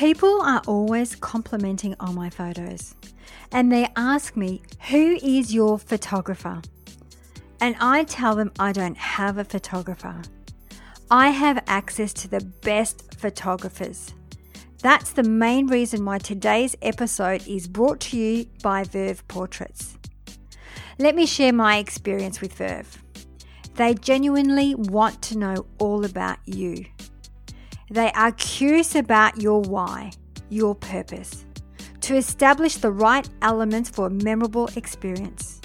People are always complimenting on my photos and they ask me, Who is your photographer? And I tell them I don't have a photographer. I have access to the best photographers. That's the main reason why today's episode is brought to you by Verve Portraits. Let me share my experience with Verve. They genuinely want to know all about you. They are curious about your why, your purpose, to establish the right elements for a memorable experience.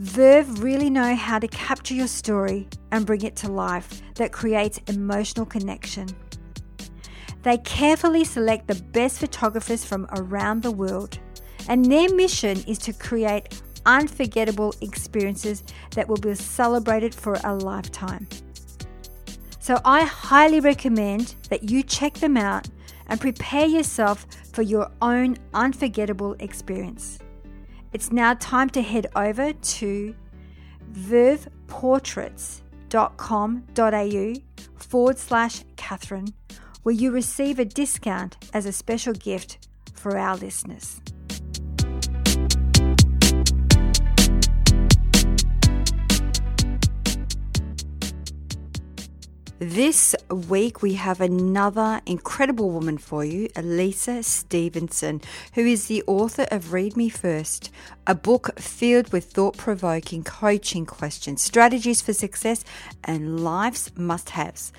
Verve really know how to capture your story and bring it to life that creates emotional connection. They carefully select the best photographers from around the world, and their mission is to create unforgettable experiences that will be celebrated for a lifetime. So I highly recommend that you check them out and prepare yourself for your own unforgettable experience. It's now time to head over to verveportraits.com.au forward slash Catherine, where you receive a discount as a special gift for our listeners. This week, we have another incredible woman for you, Lisa Stephenson, who is the author of Read Me First, a book filled with thought provoking coaching questions, strategies for success, and life's must haves.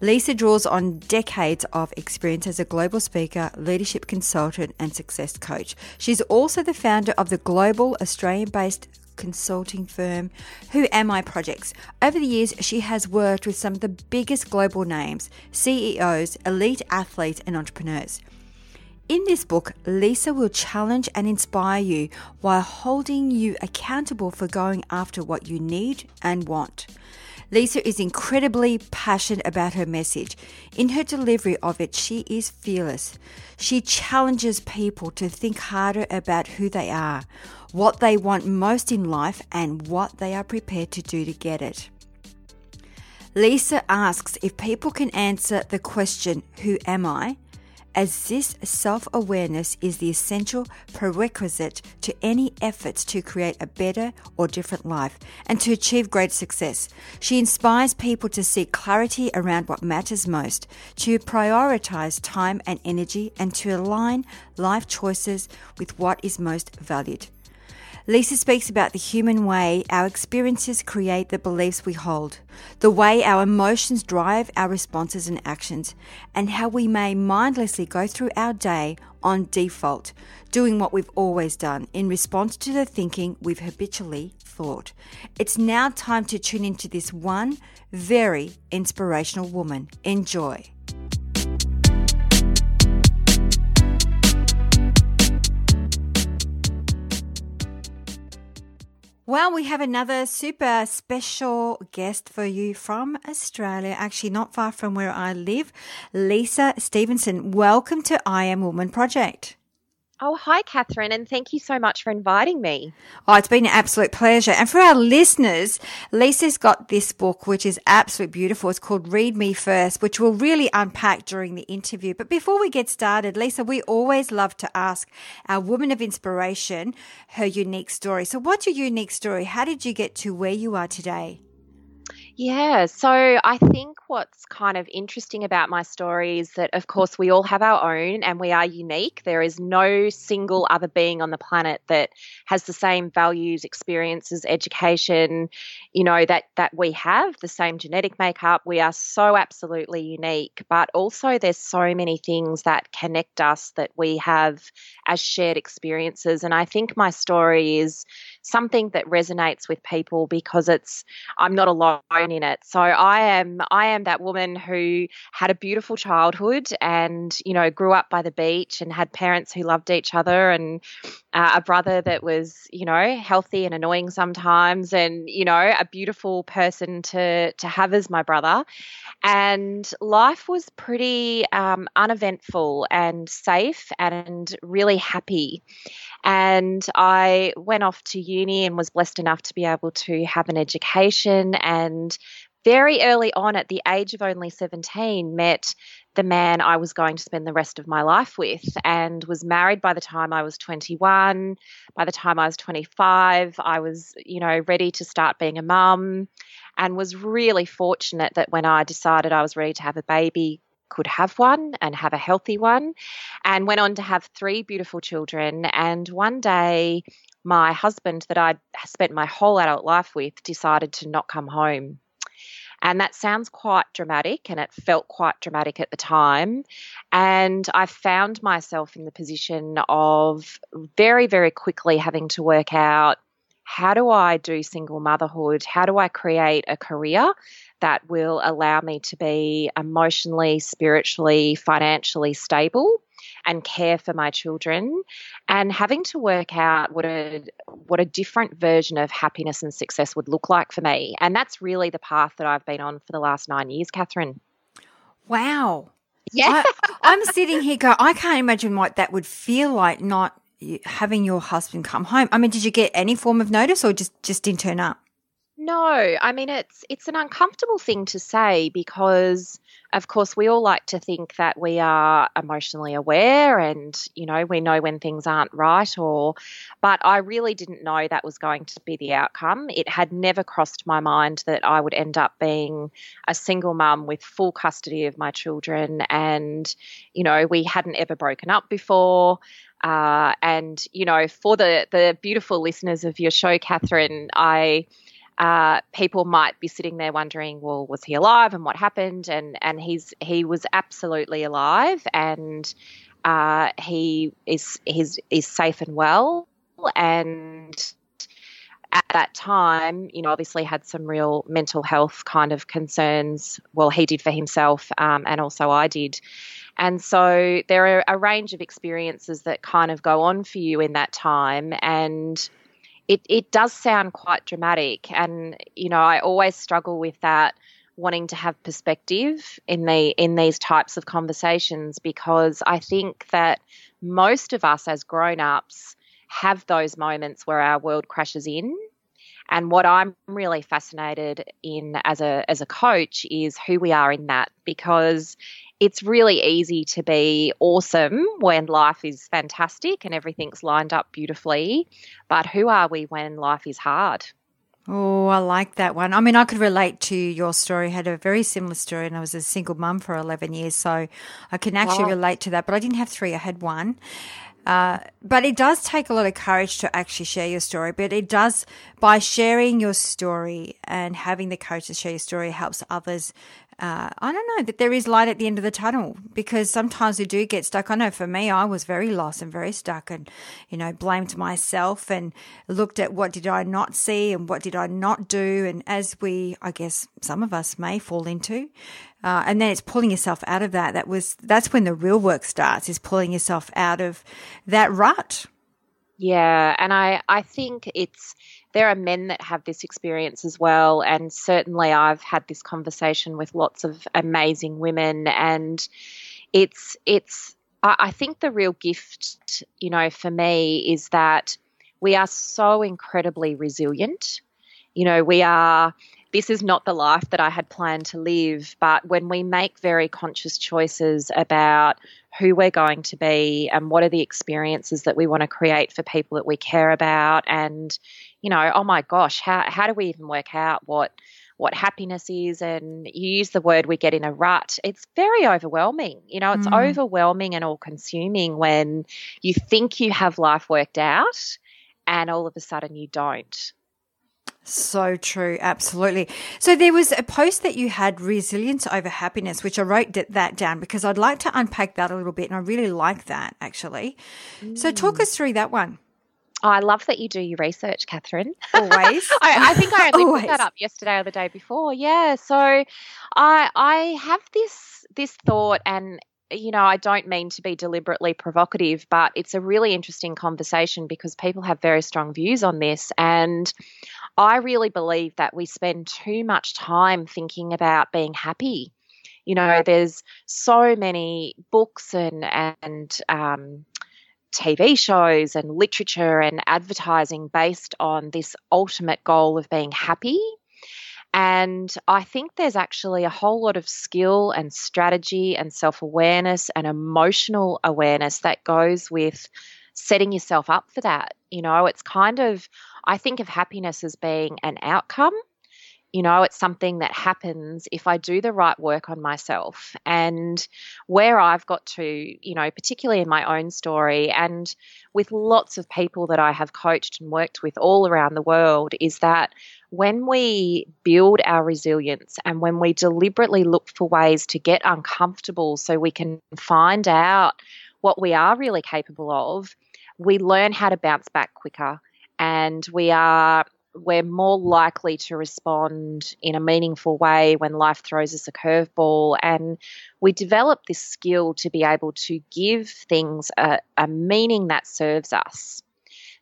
Lisa draws on decades of experience as a global speaker, leadership consultant, and success coach. She's also the founder of the global Australian based consulting firm Who Am I Projects. Over the years, she has worked with some of the biggest global names, CEOs, elite athletes, and entrepreneurs. In this book, Lisa will challenge and inspire you while holding you accountable for going after what you need and want. Lisa is incredibly passionate about her message. In her delivery of it, she is fearless. She challenges people to think harder about who they are, what they want most in life, and what they are prepared to do to get it. Lisa asks if people can answer the question, Who am I? as this self awareness is the essential prerequisite to any efforts to create a better or different life and to achieve great success. She inspires people to seek clarity around what matters most, to prioritize time and energy, and to align life choices with what is most valued. Lisa speaks about the human way our experiences create the beliefs we hold, the way our emotions drive our responses and actions, and how we may mindlessly go through our day on default, doing what we've always done in response to the thinking we've habitually thought. It's now time to tune into this one very inspirational woman. Enjoy. Well, we have another super special guest for you from Australia, actually not far from where I live, Lisa Stephenson. Welcome to I Am Woman Project. Oh, hi, Catherine, and thank you so much for inviting me. Oh, it's been an absolute pleasure. And for our listeners, Lisa's got this book, which is absolutely beautiful. It's called Read Me First, which we'll really unpack during the interview. But before we get started, Lisa, we always love to ask our woman of inspiration her unique story. So, what's your unique story? How did you get to where you are today? Yeah, so I think what's kind of interesting about my story is that, of course, we all have our own and we are unique. There is no single other being on the planet that has the same values, experiences, education, you know, that that we have, the same genetic makeup. We are so absolutely unique, but also there's so many things that connect us that we have as shared experiences. And I think my story is something that resonates with people because it's I'm not alone in it. So I am I am that woman who had a beautiful childhood and you know grew up by the beach and had parents who loved each other and uh, a brother that was you know healthy and annoying sometimes and you know a beautiful person to to have as my brother and life was pretty um, uneventful and safe and really happy and I went off to uni and was blessed enough to be able to have an education and very early on at the age of only 17 met the man I was going to spend the rest of my life with and was married by the time I was 21 by the time I was 25 I was you know ready to start being a mum and was really fortunate that when I decided I was ready to have a baby could have one and have a healthy one, and went on to have three beautiful children. And one day, my husband, that I'd spent my whole adult life with, decided to not come home. And that sounds quite dramatic, and it felt quite dramatic at the time. And I found myself in the position of very, very quickly having to work out how do I do single motherhood? How do I create a career that will allow me to be emotionally, spiritually, financially stable? And care for my children and having to work out what a what a different version of happiness and success would look like for me and that's really the path that I've been on for the last 9 years Catherine wow yeah I, am sitting here go I can't imagine what that would feel like not having your husband come home. I mean, did you get any form of notice or just just didn't turn up? No, I mean it's it's an uncomfortable thing to say because of course we all like to think that we are emotionally aware and you know we know when things aren't right or but I really didn't know that was going to be the outcome. It had never crossed my mind that I would end up being a single mum with full custody of my children and you know we hadn't ever broken up before. Uh, and you know, for the the beautiful listeners of your show, Catherine, I uh, people might be sitting there wondering, well, was he alive and what happened? And and he's he was absolutely alive and uh, he is he's is safe and well and at that time, you know, obviously had some real mental health kind of concerns. Well, he did for himself, um, and also I did. And so there are a range of experiences that kind of go on for you in that time. And it, it does sound quite dramatic. And, you know, I always struggle with that wanting to have perspective in the in these types of conversations because I think that most of us as grown-ups have those moments where our world crashes in and what I'm really fascinated in as a as a coach is who we are in that because it's really easy to be awesome when life is fantastic and everything's lined up beautifully. But who are we when life is hard? Oh, I like that one. I mean, I could relate to your story. I had a very similar story, and I was a single mum for 11 years. So I can actually wow. relate to that. But I didn't have three, I had one. Uh, but it does take a lot of courage to actually share your story. But it does, by sharing your story and having the courage to share your story, helps others uh, I don't know that there is light at the end of the tunnel because sometimes we do get stuck. I know for me, I was very lost and very stuck and, you know, blamed myself and looked at what did I not see and what did I not do. And as we, I guess some of us may fall into, uh, and then it's pulling yourself out of that. That was, that's when the real work starts is pulling yourself out of that rut. Yeah. And I, I think it's, there are men that have this experience as well. And certainly I've had this conversation with lots of amazing women and it's, it's, I think the real gift, you know, for me is that we are so incredibly resilient. You know, we are, this is not the life that I had planned to live, but when we make very conscious choices about who we're going to be and what are the experiences that we want to create for people that we care about and you know, oh my gosh, how how do we even work out what what happiness is? And you use the word we get in a rut. It's very overwhelming. You know it's mm. overwhelming and all consuming when you think you have life worked out and all of a sudden you don't so true, absolutely. So there was a post that you had resilience over happiness, which I wrote that down because I'd like to unpack that a little bit, and I really like that actually. Mm. So talk us through that one. Oh, I love that you do your research, Catherine. Always. I, I, think I only put that up yesterday or the day before. Yeah. So I I have this this thought and you know, I don't mean to be deliberately provocative, but it's a really interesting conversation because people have very strong views on this. And I really believe that we spend too much time thinking about being happy. You know, there's so many books and and um, TV shows and literature and advertising based on this ultimate goal of being happy. And I think there's actually a whole lot of skill and strategy and self awareness and emotional awareness that goes with setting yourself up for that. You know, it's kind of, I think of happiness as being an outcome you know, it's something that happens if I do the right work on myself. And where I've got to, you know, particularly in my own story and with lots of people that I have coached and worked with all around the world, is that when we build our resilience and when we deliberately look for ways to get uncomfortable so we can find out what we are really capable of, we learn how to bounce back quicker and we are we're more likely to respond in a meaningful way when life throws us a curveball. And we develop this skill to be able to give things a, a meaning that serves us.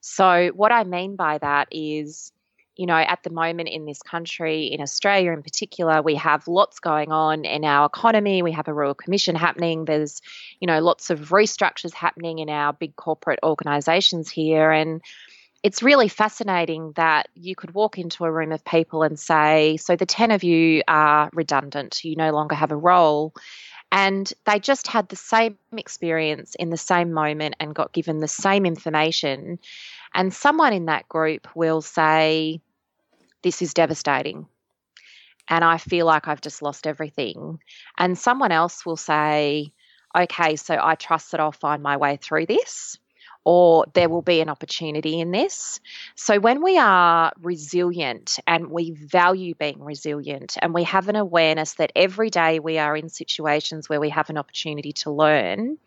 So, what I mean by that is, you know, at the moment in this country, in Australia in particular, we have lots going on in our economy. We have a Royal Commission happening. There's, you know, lots of restructures happening in our big corporate organisations here. And it's really fascinating that you could walk into a room of people and say, So the 10 of you are redundant, you no longer have a role. And they just had the same experience in the same moment and got given the same information. And someone in that group will say, This is devastating. And I feel like I've just lost everything. And someone else will say, Okay, so I trust that I'll find my way through this or there will be an opportunity in this. So, when we are resilient and we value being resilient and we have an awareness that every day we are in situations where we have an opportunity to learn,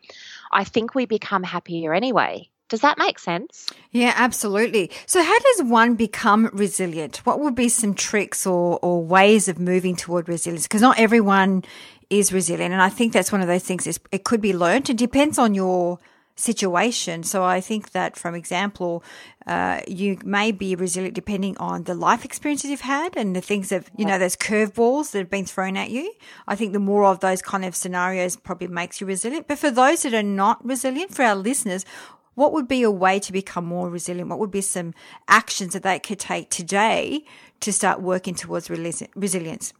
I think we become happier anyway. Does that make sense? Yeah, absolutely. So, how does one become resilient? What would be some tricks or, or ways of moving toward resilience? Because not everyone is resilient. And I think that's one of those things is it could be learned. It depends on your situation. So I think that, from example, uh, you may be resilient depending on the life experiences you've had and the things that, you know, those curveballs that have been thrown at you. I think the more of those kind of scenarios probably makes you resilient. But for those that are not resilient, for our listeners, what would be a way to become more resilient? What would be some actions that they could take today to start working towards resilience?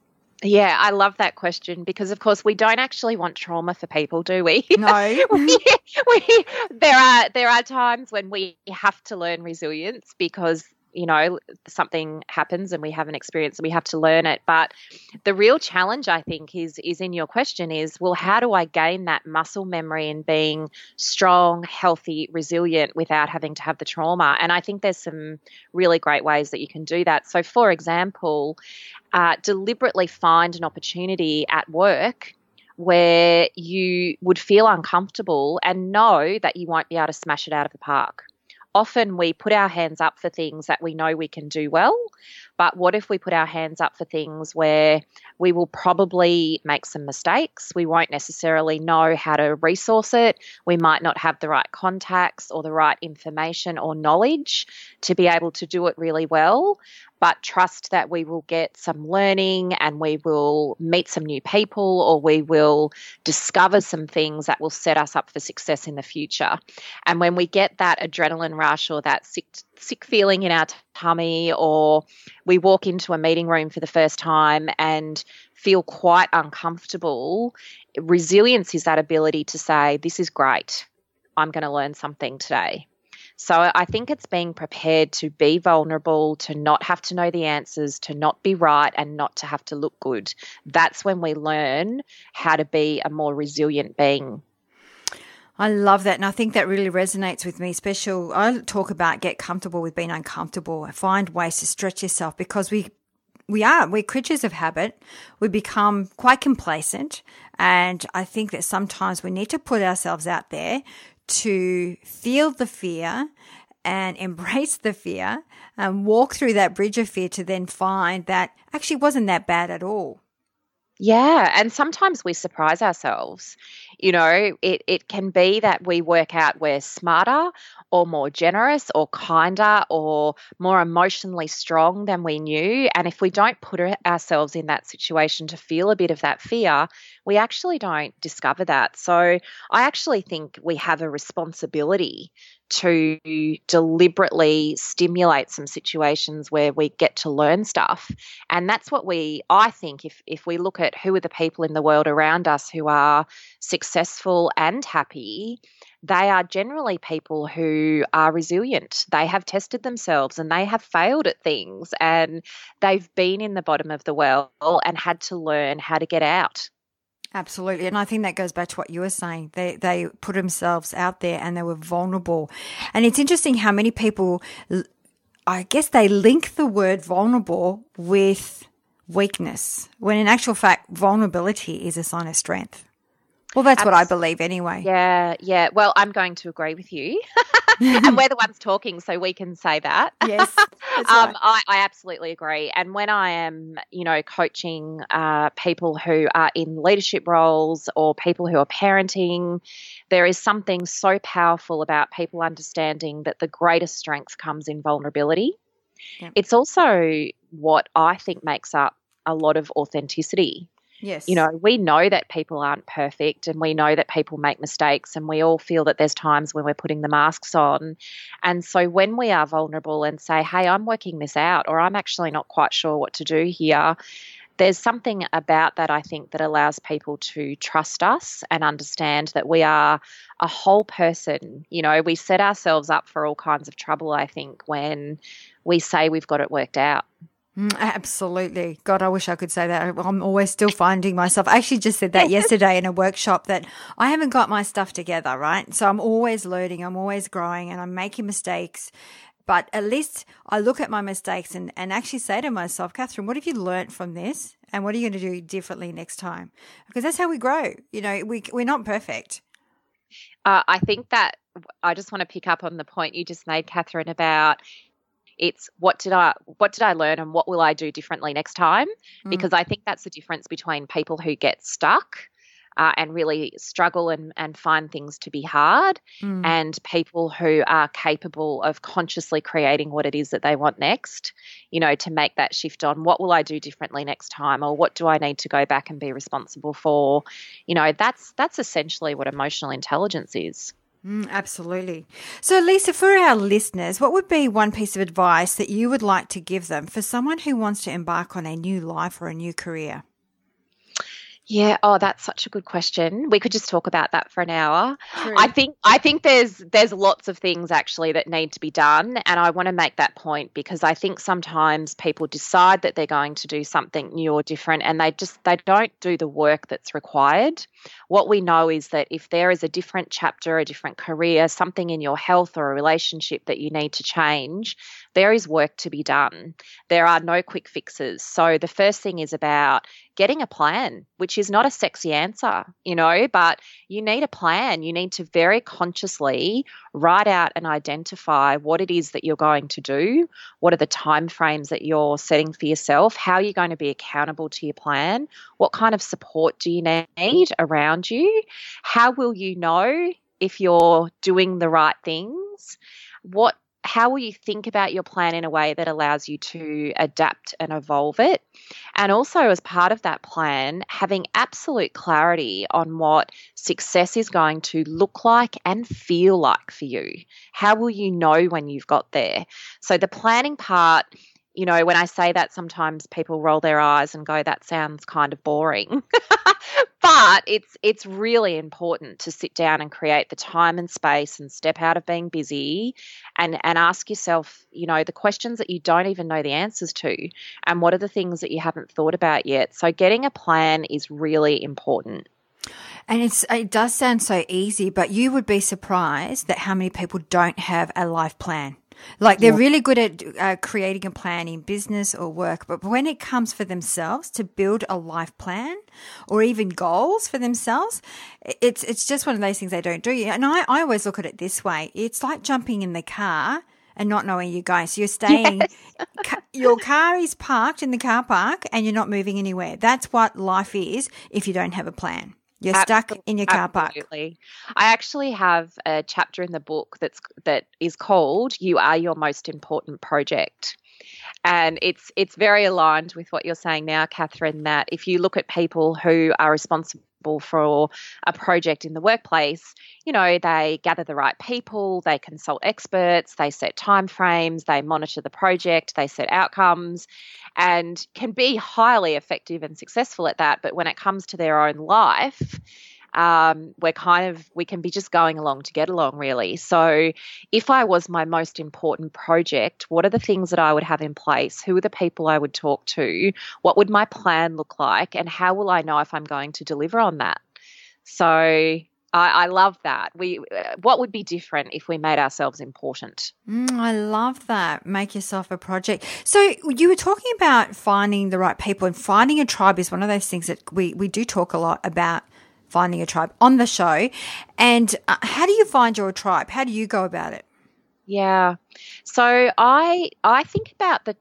Yeah, I love that question because, of course, we don't actually want trauma for people, do we? No. we, we, there are there are times when we have to learn resilience because you know something happens and we have an experience and we have to learn it. But the real challenge i think is is in your question is well how do i gain that muscle memory and being strong healthy resilient without having to have the trauma? And i think there's some really great ways that you can do that. So for example uh, deliberately find an opportunity at work where you would feel uncomfortable and know that you won't be able to smash it out of the park often we put our hands up for things that we know we can do well. But what if we put our hands up for things where we will probably make some mistakes? We won't necessarily know how to resource it. We might not have the right contacts or the right information or knowledge to be able to do it really well but trust that we will get some learning and we will meet some new people or we will discover some things that will set us up for success in the future. And when we get that adrenaline rush or that sick, sick feeling in our tummy, or we walk into a meeting room for the first time and feel quite uncomfortable, resilience is that ability to say, This is great. I'm going to learn something today. So I think it's being prepared to be vulnerable, to not have to know the answers, to not be right, and not to have to look good. That's when we learn how to be a more resilient being. I love that. And I think that really resonates with me, special. I talk about get comfortable with being uncomfortable, find ways to stretch yourself because we we are we're creatures of habit we become quite complacent and i think that sometimes we need to put ourselves out there to feel the fear and embrace the fear and walk through that bridge of fear to then find that actually wasn't that bad at all yeah, and sometimes we surprise ourselves. You know, it, it can be that we work out we're smarter or more generous or kinder or more emotionally strong than we knew. And if we don't put ourselves in that situation to feel a bit of that fear, we actually don't discover that. So I actually think we have a responsibility to deliberately stimulate some situations where we get to learn stuff. And that's what we, I think, if, if we look at who are the people in the world around us who are successful and happy, they are generally people who are resilient. They have tested themselves and they have failed at things and they've been in the bottom of the well and had to learn how to get out. Absolutely. And I think that goes back to what you were saying. They, they put themselves out there and they were vulnerable. And it's interesting how many people, I guess they link the word vulnerable with weakness, when in actual fact, vulnerability is a sign of strength. Well, that's Abs- what I believe anyway. Yeah, yeah. Well, I'm going to agree with you. and we're the ones talking, so we can say that. Yes. um, right. I, I, absolutely agree. And when I am, you know, coaching uh, people who are in leadership roles or people who are parenting, there is something so powerful about people understanding that the greatest strength comes in vulnerability. Yep. It's also what I think makes up a lot of authenticity Yes. You know, we know that people aren't perfect and we know that people make mistakes and we all feel that there's times when we're putting the masks on. And so when we are vulnerable and say, hey, I'm working this out or I'm actually not quite sure what to do here, there's something about that I think that allows people to trust us and understand that we are a whole person. You know, we set ourselves up for all kinds of trouble, I think, when we say we've got it worked out. Mm, absolutely. God, I wish I could say that. I'm always still finding myself. I actually just said that yesterday in a workshop that I haven't got my stuff together, right? So I'm always learning, I'm always growing, and I'm making mistakes. But at least I look at my mistakes and, and actually say to myself, Catherine, what have you learned from this? And what are you going to do differently next time? Because that's how we grow. You know, we, we're not perfect. Uh, I think that I just want to pick up on the point you just made, Catherine, about it's what did I what did I learn and what will I do differently next time? Mm. Because I think that's the difference between people who get stuck uh, and really struggle and, and find things to be hard, mm. and people who are capable of consciously creating what it is that they want next, you know, to make that shift on what will I do differently next time, or what do I need to go back and be responsible for? You know, that's that's essentially what emotional intelligence is. Mm, absolutely. So, Lisa, for our listeners, what would be one piece of advice that you would like to give them for someone who wants to embark on a new life or a new career? Yeah, oh that's such a good question. We could just talk about that for an hour. True. I think I think there's there's lots of things actually that need to be done and I want to make that point because I think sometimes people decide that they're going to do something new or different and they just they don't do the work that's required. What we know is that if there is a different chapter, a different career, something in your health or a relationship that you need to change, there is work to be done. There are no quick fixes. So the first thing is about getting a plan, which is not a sexy answer, you know, but you need a plan. You need to very consciously write out and identify what it is that you're going to do, what are the time frames that you're setting for yourself, how are you're going to be accountable to your plan, what kind of support do you need around you, how will you know if you're doing the right things, what how will you think about your plan in a way that allows you to adapt and evolve it? And also, as part of that plan, having absolute clarity on what success is going to look like and feel like for you. How will you know when you've got there? So, the planning part you know, when I say that, sometimes people roll their eyes and go, "That sounds kind of boring." but it's it's really important to sit down and create the time and space and step out of being busy and and ask yourself, you know, the questions that you don't even know the answers to and what are the things that you haven't thought about yet. So getting a plan is really important. And it's it does sound so easy, but you would be surprised that how many people don't have a life plan. Like they're yeah. really good at uh, creating a plan in business or work, but when it comes for themselves to build a life plan or even goals for themselves, it's it's just one of those things they don't do. And I, I always look at it this way: it's like jumping in the car and not knowing you're going. So you're staying, yes. ca- your car is parked in the car park and you're not moving anywhere. That's what life is if you don't have a plan. You're stuck in your car park. Absolutely. I actually have a chapter in the book that's that is called "You Are Your Most Important Project." And it's it's very aligned with what you're saying now, Catherine, that if you look at people who are responsible for a project in the workplace, you know, they gather the right people, they consult experts, they set timeframes, they monitor the project, they set outcomes, and can be highly effective and successful at that. But when it comes to their own life, um, we're kind of we can be just going along to get along really so if i was my most important project what are the things that i would have in place who are the people i would talk to what would my plan look like and how will i know if i'm going to deliver on that so I, love that. We, uh, what would be different if we made ourselves important? Mm, I love that. Make yourself a project. So you were talking about finding the right people, and finding a tribe is one of those things that we we do talk a lot about finding a tribe on the show. And uh, how do you find your tribe? How do you go about it? Yeah. So I I think about the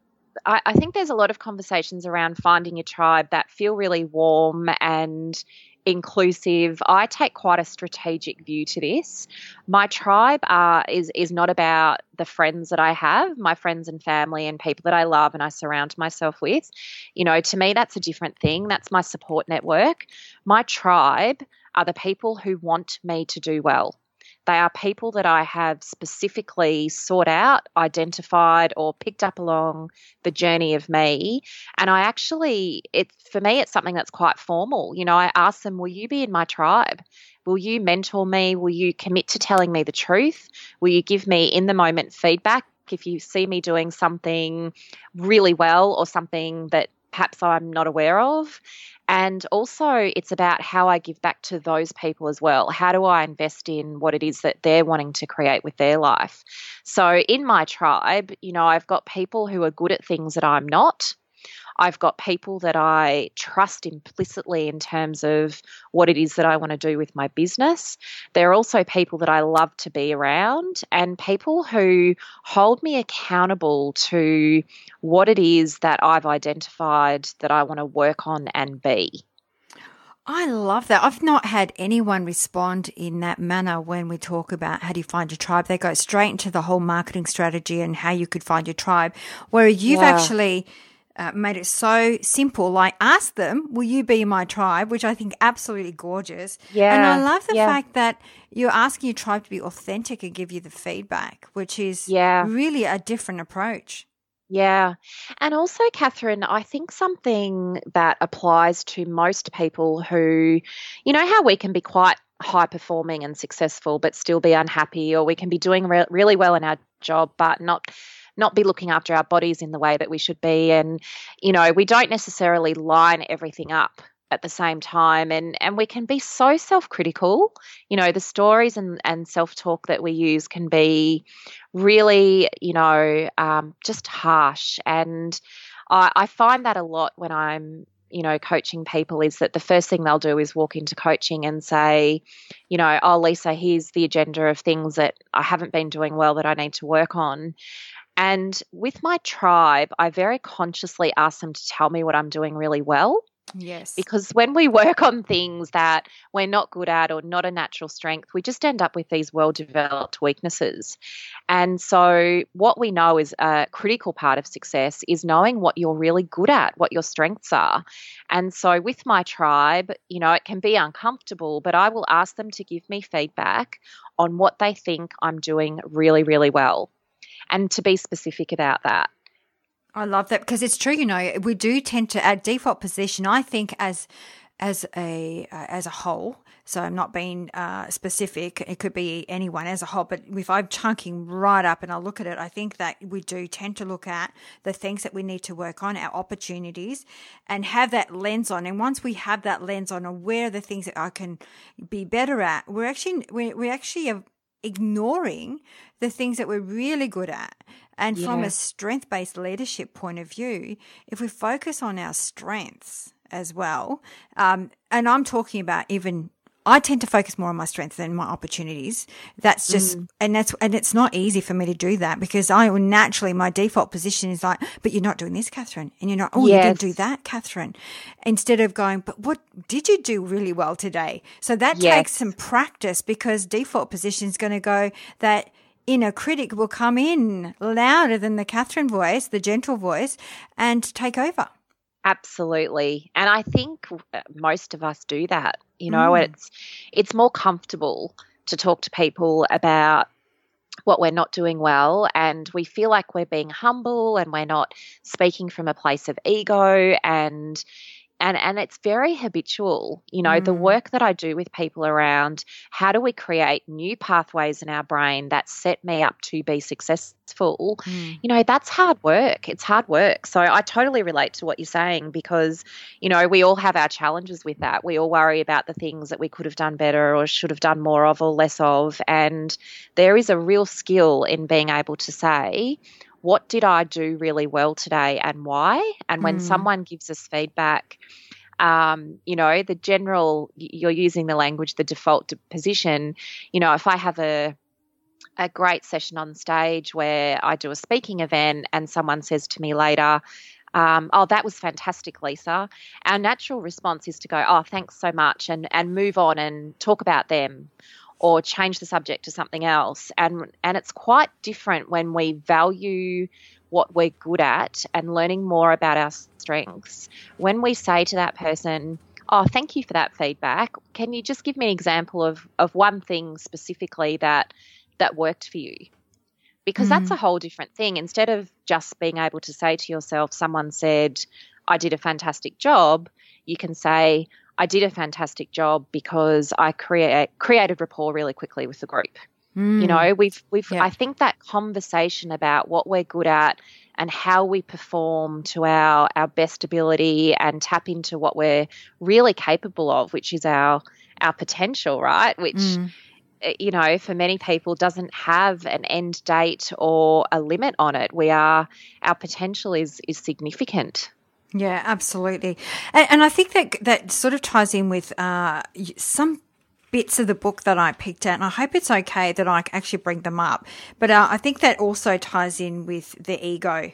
I, I think there's a lot of conversations around finding a tribe that feel really warm and inclusive. I take quite a strategic view to this. My tribe uh, is is not about the friends that I have, my friends and family and people that I love and I surround myself with. You know, to me that's a different thing. That's my support network. My tribe are the people who want me to do well. They are people that I have specifically sought out, identified, or picked up along the journey of me. And I actually, it for me, it's something that's quite formal. You know, I ask them, "Will you be in my tribe? Will you mentor me? Will you commit to telling me the truth? Will you give me in the moment feedback?" If you see me doing something really well or something that perhaps I'm not aware of. And also, it's about how I give back to those people as well. How do I invest in what it is that they're wanting to create with their life? So, in my tribe, you know, I've got people who are good at things that I'm not. I've got people that I trust implicitly in terms of what it is that I want to do with my business. There are also people that I love to be around and people who hold me accountable to what it is that I've identified that I want to work on and be. I love that. I've not had anyone respond in that manner when we talk about how do you find your tribe. They go straight into the whole marketing strategy and how you could find your tribe. Where you've yeah. actually uh, made it so simple. Like, ask them, will you be my tribe? Which I think absolutely gorgeous. Yeah. And I love the yeah. fact that you're asking your tribe to be authentic and give you the feedback, which is yeah. really a different approach. Yeah. And also, Catherine, I think something that applies to most people who, you know, how we can be quite high performing and successful, but still be unhappy, or we can be doing re- really well in our job, but not not be looking after our bodies in the way that we should be. And, you know, we don't necessarily line everything up at the same time. And and we can be so self-critical. You know the stories and and self-talk that we use can be really you know um, just harsh. And I, I find that a lot when i'm you know coaching people is that the first thing they'll do is walk into coaching and say you know oh lisa here's the agenda of things that i haven't been doing well that i need to work on and with my tribe, I very consciously ask them to tell me what I'm doing really well. Yes. Because when we work on things that we're not good at or not a natural strength, we just end up with these well developed weaknesses. And so, what we know is a critical part of success is knowing what you're really good at, what your strengths are. And so, with my tribe, you know, it can be uncomfortable, but I will ask them to give me feedback on what they think I'm doing really, really well and to be specific about that. I love that because it's true. You know, we do tend to at default position. I think as as a uh, as a whole. So I'm not being uh, specific. It could be anyone as a whole. But if I'm chunking right up and I look at it, I think that we do tend to look at the things that we need to work on, our opportunities, and have that lens on. And once we have that lens on, and where are the things that I can be better at, we're actually we we actually are ignoring the things that we're really good at. And yeah. from a strength based leadership point of view, if we focus on our strengths as well. Um, and I'm talking about even I tend to focus more on my strengths than my opportunities. That's just, mm. and that's, and it's not easy for me to do that because I will naturally, my default position is like, but you're not doing this, Catherine. And you're not, oh, yes. you didn't do that, Catherine. Instead of going, but what did you do really well today? So that yes. takes some practice because default position is going to go that inner critic will come in louder than the Catherine voice, the gentle voice, and take over. Absolutely. And I think uh, most of us do that. You know, mm. it's it's more comfortable to talk to people about what we're not doing well and we feel like we're being humble and we're not speaking from a place of ego and and and it's very habitual you know mm. the work that i do with people around how do we create new pathways in our brain that set me up to be successful? Mm. you know that's hard work. It's hard work. So i totally relate to what you're saying because you know we all have our challenges with that. We all worry about the things that we could have done better or should have done more of or less of. And there is a real skill in being able to say what did I do really well today and why? And when mm. someone gives us feedback, um, you know, the general, you're using the language, the default position, you know, if I have a, a great session on stage where I do a speaking event and someone says to me later, um, oh, that was fantastic, Lisa. Our natural response is to go, oh, thanks so much, and, and move on and talk about them or change the subject to something else. And and it's quite different when we value what we're good at and learning more about our strengths. When we say to that person, "Oh, thank you for that feedback. Can you just give me an example of of one thing specifically that that worked for you?" Because mm. that's a whole different thing. Instead of just being able to say to yourself, someone said, I did a fantastic job, you can say, I did a fantastic job because I create, created rapport really quickly with the group. Mm. You know, we've we've yeah. I think that conversation about what we're good at and how we perform to our our best ability and tap into what we're really capable of, which is our our potential, right? Which mm. Eh, you know, for many people doesn't have an end date or a limit on it. We are our potential is is significant. Yeah, absolutely. And, and, I think that that sort of ties in with uh, some bits of the book that I picked out, and I hope it's okay that I actually bring them up. But uh, I think that also ties in with the ego.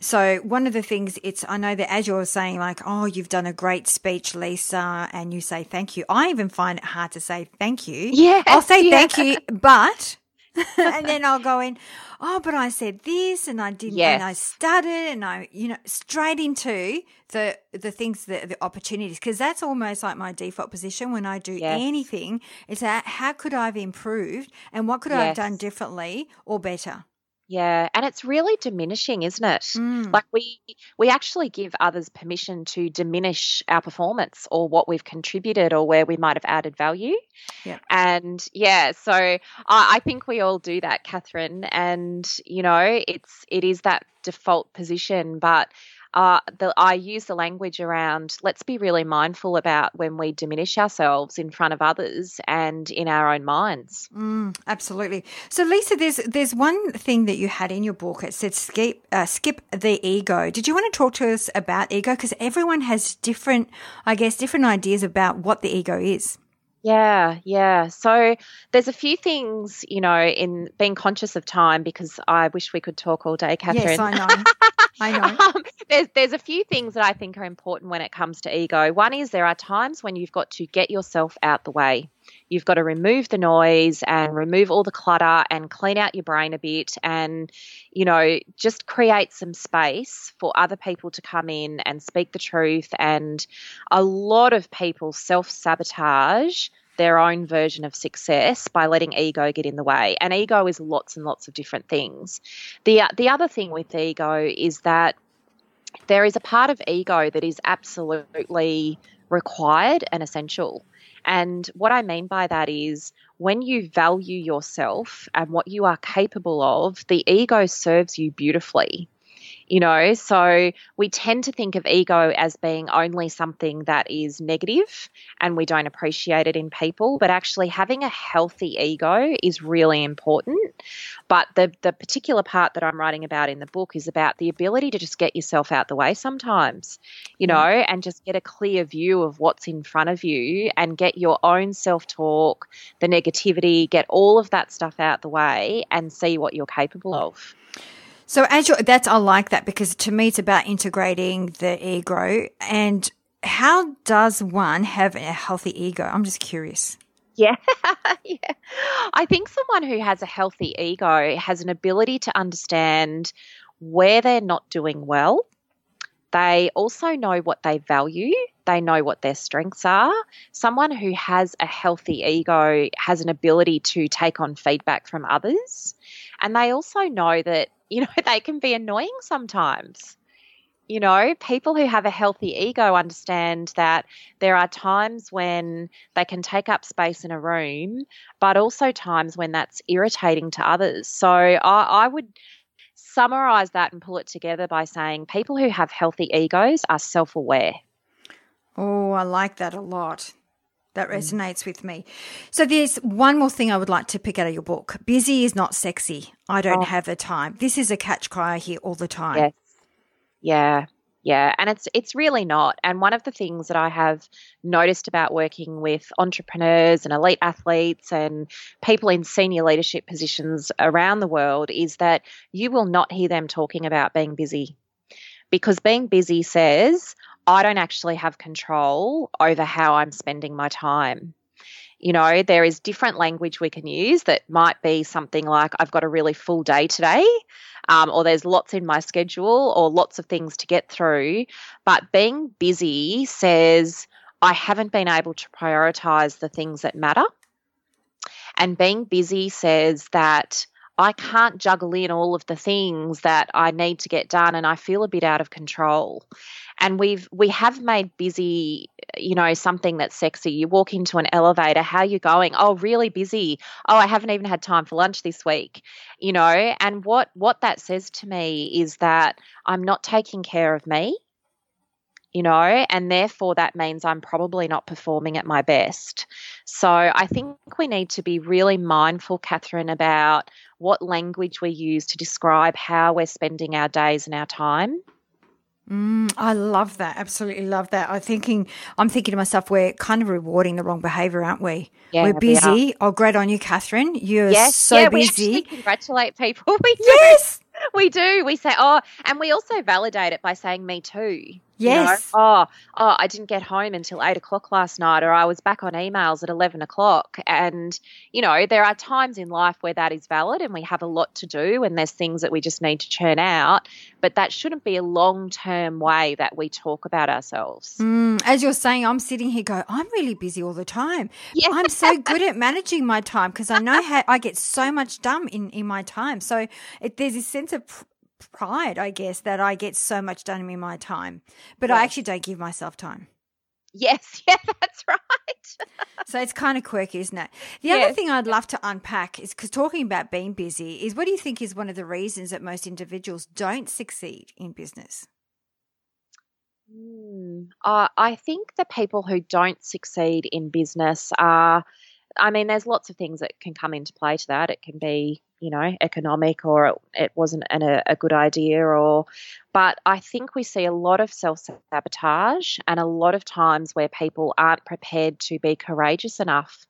So one of the things it's I know that as you're saying like oh you've done a great speech Lisa and you say thank you I even find it hard to say thank you yeah I'll say yeah. thank you but and then I'll go in oh, but I said this and I didn't, yes. and I started and I, you know, straight into the the things, the, the opportunities, because that's almost like my default position when I do yes. anything. Is that how could I have improved and what could yes. I have done differently or better? Yeah, and it's really diminishing, isn't it? Mm. Like we we actually give others permission to diminish our performance or what we've contributed or where we might have added value. Yeah. And yeah, so I, I think we all do that, Catherine. And you know, it's it is that default position, but uh, the, I use the language around let's be really mindful about when we diminish ourselves in front of others and in our own minds. Mm, absolutely. So, Lisa, there's there's one thing that you had in your book. It said skip uh, skip the ego. Did you want to talk to us about ego? Because everyone has different, I guess, different ideas about what the ego is. Yeah, yeah. So there's a few things, you know, in being conscious of time because I wish we could talk all day, Catherine. Yes, I know. I know. um, there's there's a few things that I think are important when it comes to ego. One is there are times when you've got to get yourself out the way. You've got to remove the noise and remove all the clutter and clean out your brain a bit and, you know, just create some space for other people to come in and speak the truth. And a lot of people self sabotage their own version of success by letting ego get in the way. And ego is lots and lots of different things. The the other thing with ego is that there is a part of ego that is absolutely required and essential. And what I mean by that is when you value yourself and what you are capable of, the ego serves you beautifully you know so we tend to think of ego as being only something that is negative and we don't appreciate it in people but actually having a healthy ego is really important but the the particular part that I'm writing about in the book is about the ability to just get yourself out the way sometimes you know mm. and just get a clear view of what's in front of you and get your own self-talk the negativity get all of that stuff out the way and see what you're capable of so as you that's I like that because to me it's about integrating the ego and how does one have a healthy ego? I'm just curious. Yeah. yeah. I think someone who has a healthy ego has an ability to understand where they're not doing well. They also know what they value. They know what their strengths are. Someone who has a healthy ego has an ability to take on feedback from others. And they also know that you know, they can be annoying sometimes. You know, people who have a healthy ego understand that there are times when they can take up space in a room, but also times when that's irritating to others. So I, I would summarize that and pull it together by saying people who have healthy egos are self aware. Oh, I like that a lot. That mm. resonates with me. So there's one more thing I would like to pick out of your book. Busy is not sexy. I don't oh. have the time. This is a catch cry I hear all the time. Yes. Yeah. Yeah, and it's it's really not. And one of the things that I have noticed about working with entrepreneurs and elite athletes and people in senior leadership positions around the world is that you will not hear them talking about being busy. Because being busy says, I don't actually have control over how I'm spending my time. You know, there is different language we can use that might be something like, I've got a really full day today, um, or there's lots in my schedule, or lots of things to get through. But being busy says, I haven't been able to prioritize the things that matter. And being busy says that I can't juggle in all of the things that I need to get done and I feel a bit out of control. And we've we have made busy, you know, something that's sexy. You walk into an elevator, how are you going? Oh, really busy. Oh, I haven't even had time for lunch this week. You know, and what what that says to me is that I'm not taking care of me you know, and therefore that means I'm probably not performing at my best. So I think we need to be really mindful, Catherine, about what language we use to describe how we're spending our days and our time. Mm, I love that. Absolutely love that. I'm thinking, I'm thinking to myself, we're kind of rewarding the wrong behaviour, aren't we? Yeah, we're busy. We oh, great on you, Catherine. You're yes, so yeah, busy. We congratulate people. We do. Yes, we do. We say, oh, and we also validate it by saying, me too. Yes. You know, oh, oh, I didn't get home until eight o'clock last night, or I was back on emails at 11 o'clock. And, you know, there are times in life where that is valid and we have a lot to do and there's things that we just need to churn out. But that shouldn't be a long term way that we talk about ourselves. Mm, as you're saying, I'm sitting here going, I'm really busy all the time. Yeah. I'm so good at managing my time because I know how I get so much done in, in my time. So it, there's this sense of pride, I guess, that I get so much done in my time, but I actually don't give myself time. Yes, yeah, that's right. so it's kind of quirky, isn't it? The yes. other thing I'd love to unpack is because talking about being busy is what do you think is one of the reasons that most individuals don't succeed in business? Mm, uh, I think the people who don't succeed in business are, I mean, there's lots of things that can come into play to that. It can be you know, economic or it, it wasn't an, a, a good idea or but I think we see a lot of self sabotage and a lot of times where people aren't prepared to be courageous enough.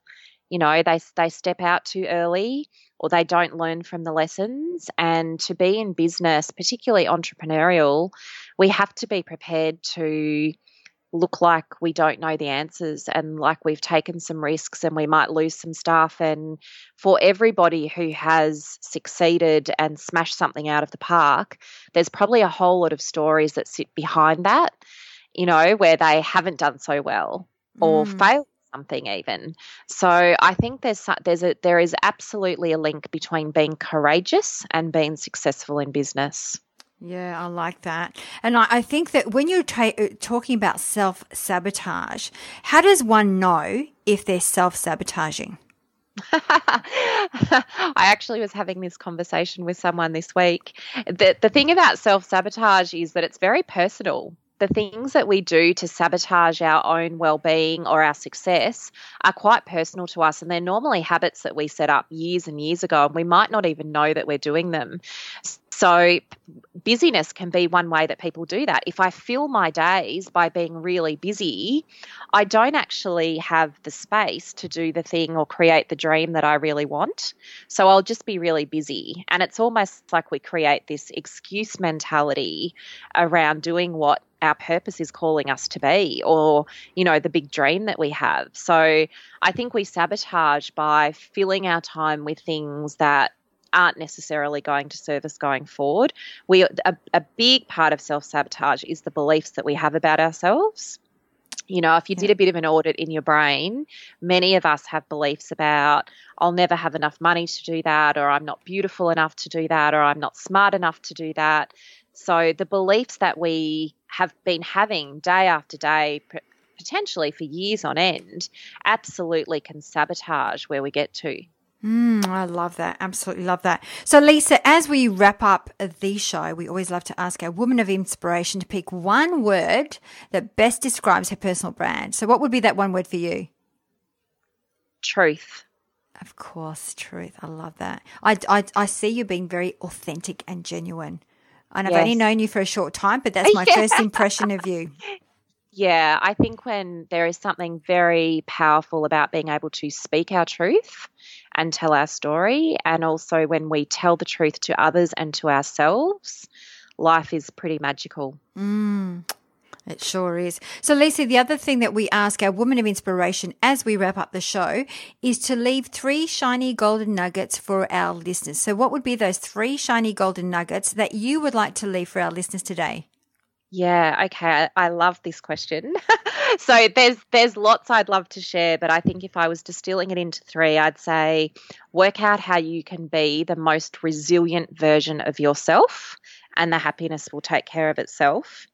You know, they they step out too early or they don't learn from the lessons and to be in business, particularly entrepreneurial, we have to be prepared to look like we don't know the answers and like we've taken some risks and we might lose some staff. And for everybody who has succeeded and smashed something out of the park, there's probably a whole lot of stories that sit behind that, you know, where they haven't done so well or mm. failed something even. So I think there's there's a there is absolutely a link between being courageous and being successful in business. Yeah, I like that. And I, I think that when you're tra- uh, talking about self sabotage, how does one know if they're self sabotaging? I actually was having this conversation with someone this week. The, the thing about self sabotage is that it's very personal the things that we do to sabotage our own well-being or our success are quite personal to us and they're normally habits that we set up years and years ago and we might not even know that we're doing them so busyness can be one way that people do that. If i fill my days by being really busy i don't actually have the space to do the thing or create the dream that i really want. So i'll just be really busy. And it's almost like we create this excuse mentality around doing what our purpose is calling us to be or you know the big dream that we have. So i think we sabotage by filling our time with things that aren't necessarily going to serve us going forward we a, a big part of self-sabotage is the beliefs that we have about ourselves you know, if you did a bit of an audit in your brain, many of us have beliefs about, I'll never have enough money to do that, or I'm not beautiful enough to do that, or I'm not smart enough to do that. So the beliefs that we have been having day after day, potentially for years on end, absolutely can sabotage where we get to. Mm, I love that. Absolutely love that. So, Lisa, as we wrap up the show, we always love to ask our woman of inspiration to pick one word that best describes her personal brand. So, what would be that one word for you? Truth. Of course, truth. I love that. I, I, I see you being very authentic and genuine. And I've yes. only known you for a short time, but that's my yeah. first impression of you. Yeah, I think when there is something very powerful about being able to speak our truth and tell our story, and also when we tell the truth to others and to ourselves, life is pretty magical. Mm. It sure is. So, Lisa, the other thing that we ask our woman of inspiration as we wrap up the show is to leave three shiny golden nuggets for our listeners. So, what would be those three shiny golden nuggets that you would like to leave for our listeners today? Yeah, okay. I love this question. so there's there's lots I'd love to share, but I think if I was distilling it into three, I'd say work out how you can be the most resilient version of yourself and the happiness will take care of itself.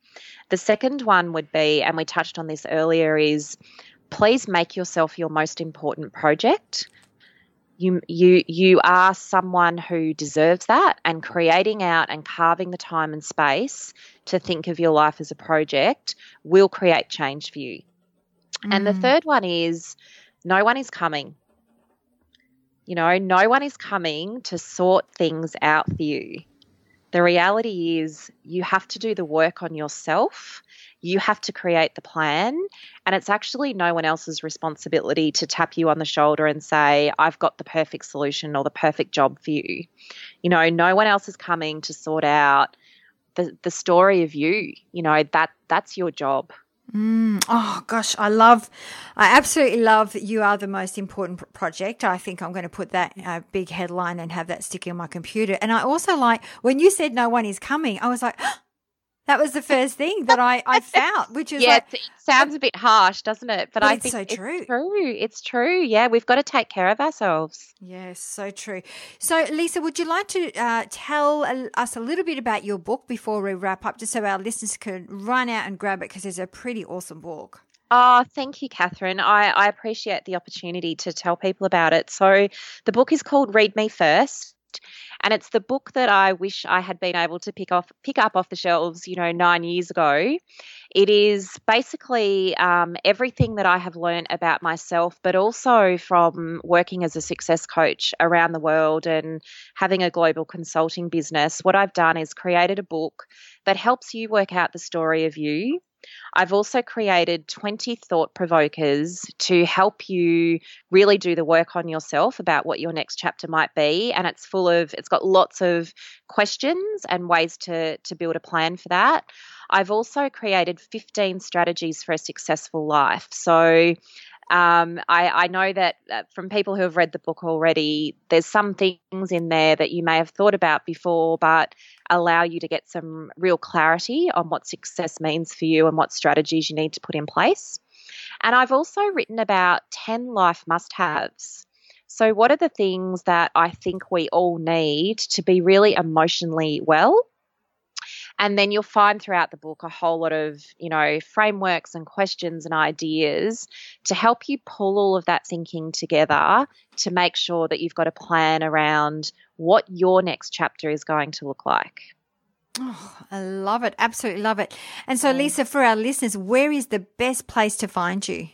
The second one would be, and we touched on this earlier, is please make yourself your most important project. You, you, you are someone who deserves that, and creating out and carving the time and space to think of your life as a project will create change for you. Mm. And the mm. third one is no one is coming. You know, no one is coming to sort things out for you. The reality is, you have to do the work on yourself. You have to create the plan. And it's actually no one else's responsibility to tap you on the shoulder and say, I've got the perfect solution or the perfect job for you. You know, no one else is coming to sort out the, the story of you. You know, that that's your job. Mm, oh gosh, I love, I absolutely love that You Are the Most Important Project. I think I'm going to put that uh, big headline and have that sticking on my computer. And I also like when you said no one is coming, I was like, that was the first thing that I, I found, which is yeah, like, it sounds a bit harsh, doesn't it? But, but I think so it's true. true. It's true. Yeah, we've got to take care of ourselves. Yes, so true. So, Lisa, would you like to uh, tell us a little bit about your book before we wrap up, just so our listeners can run out and grab it because it's a pretty awesome book. Oh, thank you, Catherine. I, I appreciate the opportunity to tell people about it. So, the book is called Read Me First and it's the book that I wish I had been able to pick off pick up off the shelves, you know, nine years ago. It is basically um, everything that I have learned about myself, but also from working as a success coach around the world and having a global consulting business. What I've done is created a book that helps you work out the story of you I've also created 20 thought provokers to help you really do the work on yourself about what your next chapter might be. And it's full of, it's got lots of questions and ways to, to build a plan for that. I've also created 15 strategies for a successful life. So um, I, I, know that uh, from people who have read the book already, there's some things in there that you may have thought about before, but allow you to get some real clarity on what success means for you and what strategies you need to put in place. And I've also written about 10 life must haves. So, what are the things that I think we all need to be really emotionally well? And then you'll find throughout the book a whole lot of, you know, frameworks and questions and ideas to help you pull all of that thinking together to make sure that you've got a plan around what your next chapter is going to look like. Oh, I love it. Absolutely love it. And so, mm. Lisa, for our listeners, where is the best place to find you?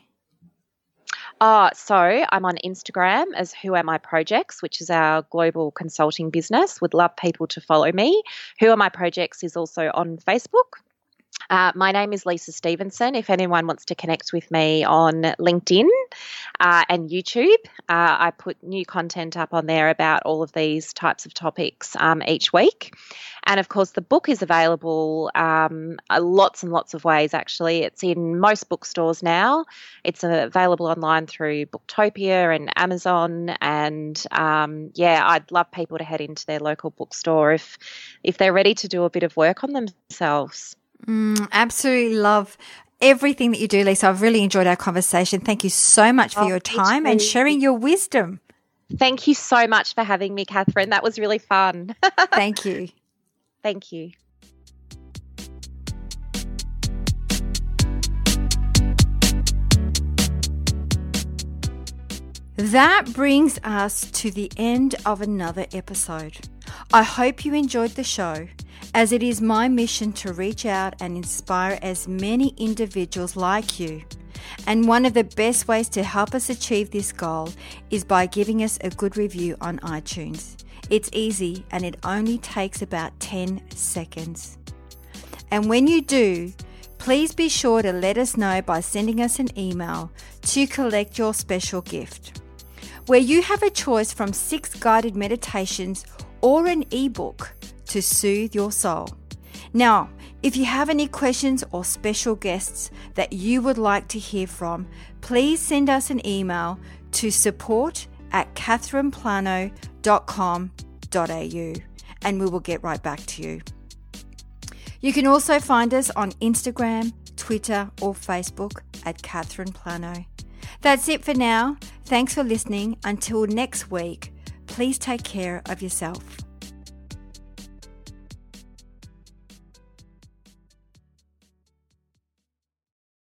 Uh, so I'm on Instagram as Who Am I Projects, which is our global consulting business. Would love people to follow me. Who Am I Projects is also on Facebook. Uh, my name is Lisa Stephenson. If anyone wants to connect with me on LinkedIn uh, and YouTube, uh, I put new content up on there about all of these types of topics um, each week. And of course, the book is available um, uh, lots and lots of ways, actually. It's in most bookstores now. It's available online through Booktopia and Amazon. And um, yeah, I'd love people to head into their local bookstore if, if they're ready to do a bit of work on themselves. Mm, absolutely love everything that you do, Lisa. I've really enjoyed our conversation. Thank you so much for oh, your time and sharing your wisdom. Thank you so much for having me, Catherine. That was really fun. Thank you. Thank you. That brings us to the end of another episode. I hope you enjoyed the show, as it is my mission to reach out and inspire as many individuals like you. And one of the best ways to help us achieve this goal is by giving us a good review on iTunes. It's easy and it only takes about 10 seconds. And when you do, please be sure to let us know by sending us an email to collect your special gift, where you have a choice from six guided meditations or an ebook to soothe your soul. Now, if you have any questions or special guests that you would like to hear from, please send us an email to support at catherineplano.com.au and we will get right back to you. You can also find us on Instagram, Twitter, or Facebook at Catherine Plano. That's it for now. Thanks for listening. Until next week, please take care of yourself.